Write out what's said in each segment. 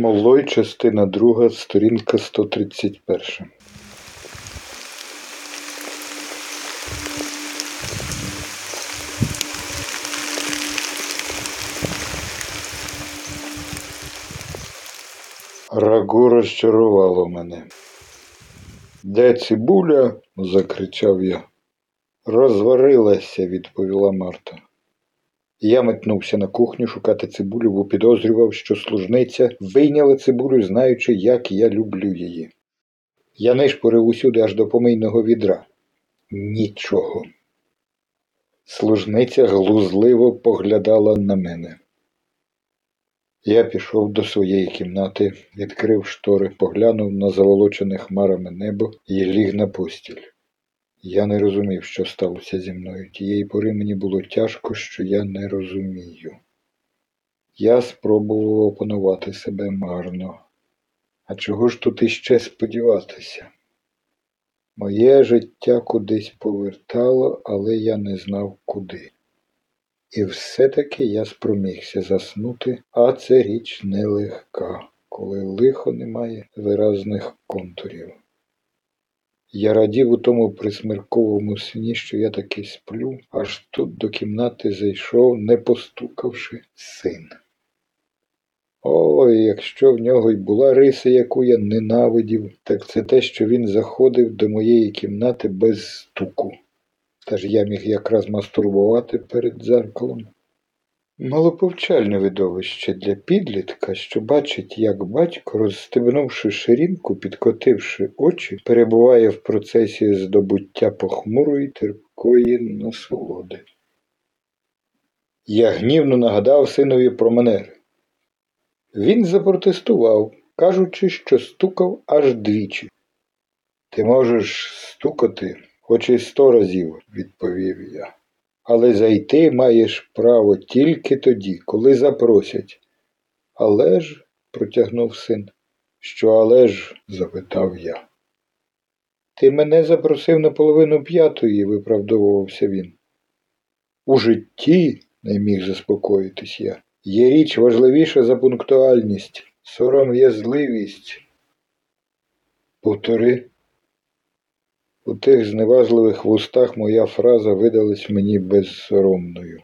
Молой, частина друга, сторінка 131. Рагу розчарувало мене. Де цибуля? закричав я. Розварилася, відповіла Марта. Я метнувся на кухню шукати цибулю, бо підозрював, що служниця вийняла цибулю, знаючи, як я люблю її. Я нишпорив усюди аж до помийного відра. Нічого. Служниця глузливо поглядала на мене. Я пішов до своєї кімнати, відкрив штори, поглянув на заволочене хмарами небо і ліг на постіль. Я не розумів, що сталося зі мною. Тієї пори мені було тяжко, що я не розумію. Я спробував опанувати себе марно. А чого ж тут іще сподіватися? Моє життя кудись повертало, але я не знав куди. І все-таки я спромігся заснути, а це річ нелегка, коли лихо не має виразних контурів. Я радів у тому присмерковому сні, що я таки сплю, аж тут до кімнати зайшов, не постукавши, син. Ой, якщо в нього й була риса, яку я ненавидів, так це те, що він заходив до моєї кімнати без стуку. Та ж я міг якраз мастурбувати перед дзеркалом. Малоповчальне видовище для підлітка, що бачить, як батько, розстебнувши ширинку, підкотивши очі, перебуває в процесі здобуття похмурої терпкої насолоди. Я гнівно нагадав синові про манери. Він запротестував, кажучи, що стукав аж двічі. Ти можеш стукати хоч і сто разів, відповів я. Але зайти маєш право тільки тоді, коли запросять. Але ж, протягнув син. Що але ж? запитав я. Ти мене запросив на половину п'ятої, виправдовувався він. У житті, не міг заспокоїтись я, є річ важливіша за пунктуальність, сором'язливість. Повтори. У тих зневажливих вустах моя фраза видалась мені безсоромною.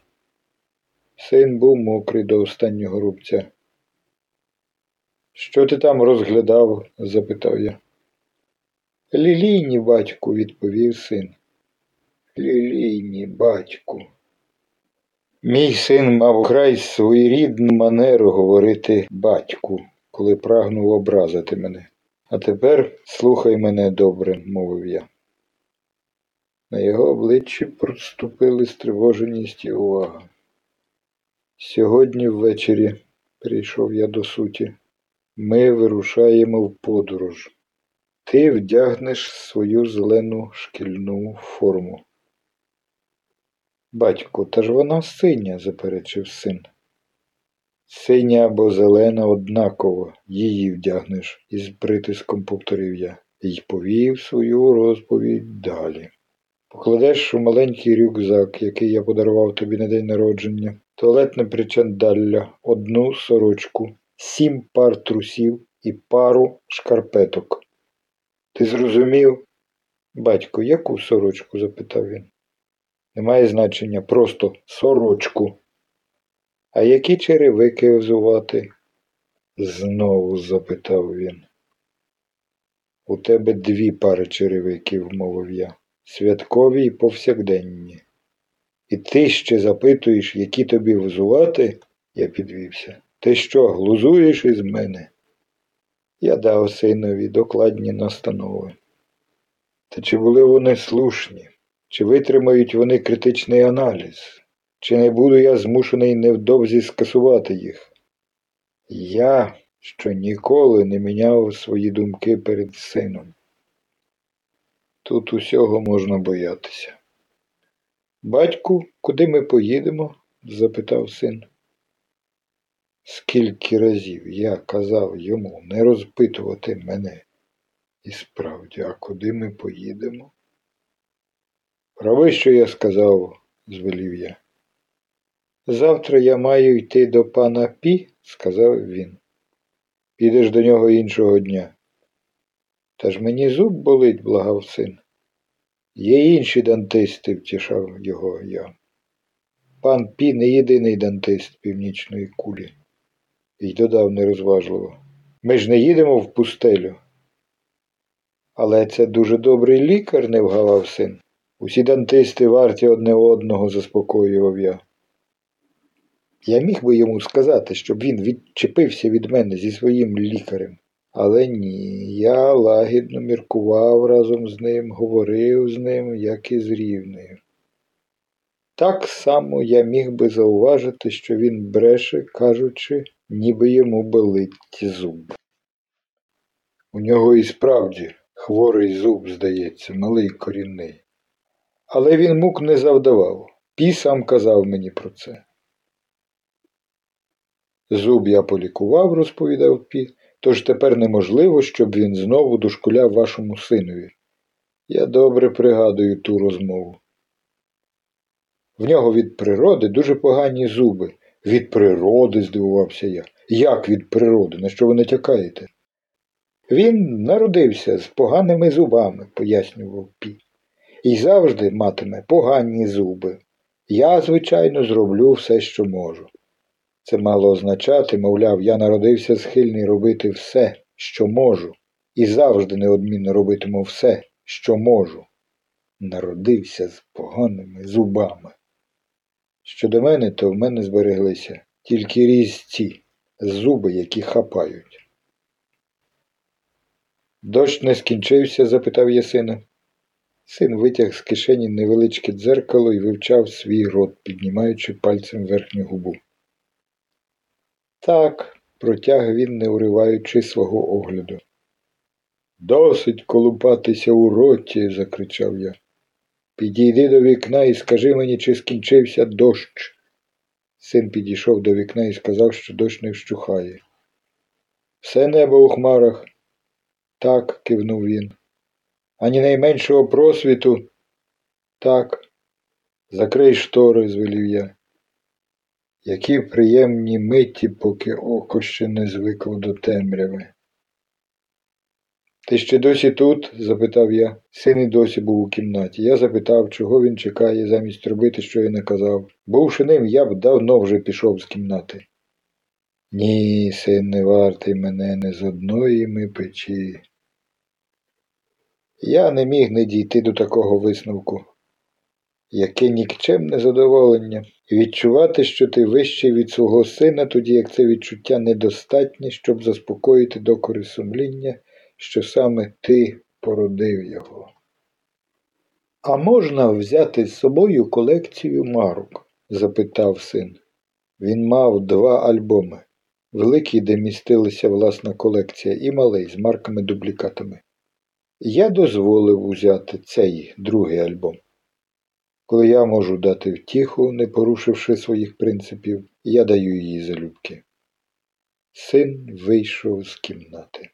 Син був мокрий до останнього рубця. Що ти там розглядав? запитав я. Лілійні, батьку, відповів син. Лілійні, батьку. Мій син мав край своєрідну манеру говорити батьку, коли прагнув образити мене. А тепер слухай мене добре, мовив я. На його обличчі проступили стривоженість і увага. Сьогодні ввечері, прийшов я до суті, ми вирушаємо в подорож. Ти вдягнеш свою зелену шкільну форму. Батько, та ж вона синя, заперечив син. Синя або зелена однаково, її вдягнеш, із притиском повторив я, і повів свою розповідь далі. Покладеш у маленький рюкзак, який я подарував тобі на день народження, туалетне причандалля, одну сорочку, сім пар трусів і пару шкарпеток. Ти зрозумів? Батько, яку сорочку? запитав він. Немає значення, просто сорочку. А які черевики взувати? Знову запитав він. У тебе дві пари черевиків, мовив я святкові й повсякденні. І ти ще запитуєш, які тобі взувати, я підвівся. Ти що, глузуєш із мене? Я дав синові докладні настанови. Та чи були вони слушні, чи витримають вони критичний аналіз, чи не буду я змушений невдовзі скасувати їх? Я, що ніколи не міняв свої думки перед сином. Тут усього можна боятися. Батьку, куди ми поїдемо? запитав син. Скільки разів я казав йому не розпитувати мене. І справді, а куди ми поїдемо? Роби, що я сказав, звелів я. Завтра я маю йти до пана Пі, сказав він. Підеш до нього іншого дня. Та ж мені зуб болить, благав син. Є інші дантисти, втішав його я. Пан Пі не єдиний дантист північної кулі. І додав нерозважливо. Ми ж не їдемо в пустелю. Але це дуже добрий лікар, не вгавав син. Усі дантисти варті одне одного, заспокоював я. Я міг би йому сказати, щоб він відчепився від мене зі своїм лікарем. Але ні, я лагідно міркував разом з ним, говорив з ним, як і з рівнею. Так само я міг би зауважити, що він бреше, кажучи, ніби йому болить зуб. У нього і справді хворий зуб, здається, малий корінний. Але він мук не завдавав. Пі сам казав мені про це. Зуб я полікував, розповідав Пі, тож тепер неможливо, щоб він знову дошкуляв вашому синові. Я добре пригадую ту розмову. В нього від природи дуже погані зуби. Від природи, здивувався я. Як від природи? На що ви натякаєте? Він народився з поганими зубами, пояснював Пі, і завжди матиме погані зуби. Я, звичайно, зроблю все, що можу. Це мало означати, мовляв, я народився схильний робити все, що можу, і завжди неодмінно робитиму все, що можу. Народився з поганими зубами. Щодо мене, то в мене збереглися тільки різці, зуби, які хапають. Дощ не скінчився? запитав я сина. Син витяг з кишені невеличке дзеркало і вивчав свій рот, піднімаючи пальцем верхню губу. Так, протяг він, не уриваючи свого огляду. Досить колупатися у роті, закричав я. Підійди до вікна і скажи мені, чи скінчився дощ. Син підійшов до вікна і сказав, що дощ не вщухає. Все небо у хмарах. Так, кивнув він. Ані найменшого просвіту. Так. Закрий штори, звелів я. Які приємні миті, поки око ще не звикло до темряви. Ти ще досі тут? запитав я. Син і досі був у кімнаті. Я запитав, чого він чекає, замість робити, що я наказав. Бувши ним, я б давно вже пішов з кімнати. Ні, син не вартий мене не з одної ми печі. Я не міг не дійти до такого висновку. Яке нікчемне задоволення, відчувати, що ти вищий від свого сина, тоді як це відчуття недостатнє, щоб заспокоїти докори сумління, що саме ти породив його. А можна взяти з собою колекцію марок? запитав син. Він мав два альбоми великий, де містилася власна колекція, і малий з марками-дублікатами. Я дозволив узяти цей другий альбом. Коли я можу дати втіху, не порушивши своїх принципів, я даю її залюбки. Син вийшов з кімнати.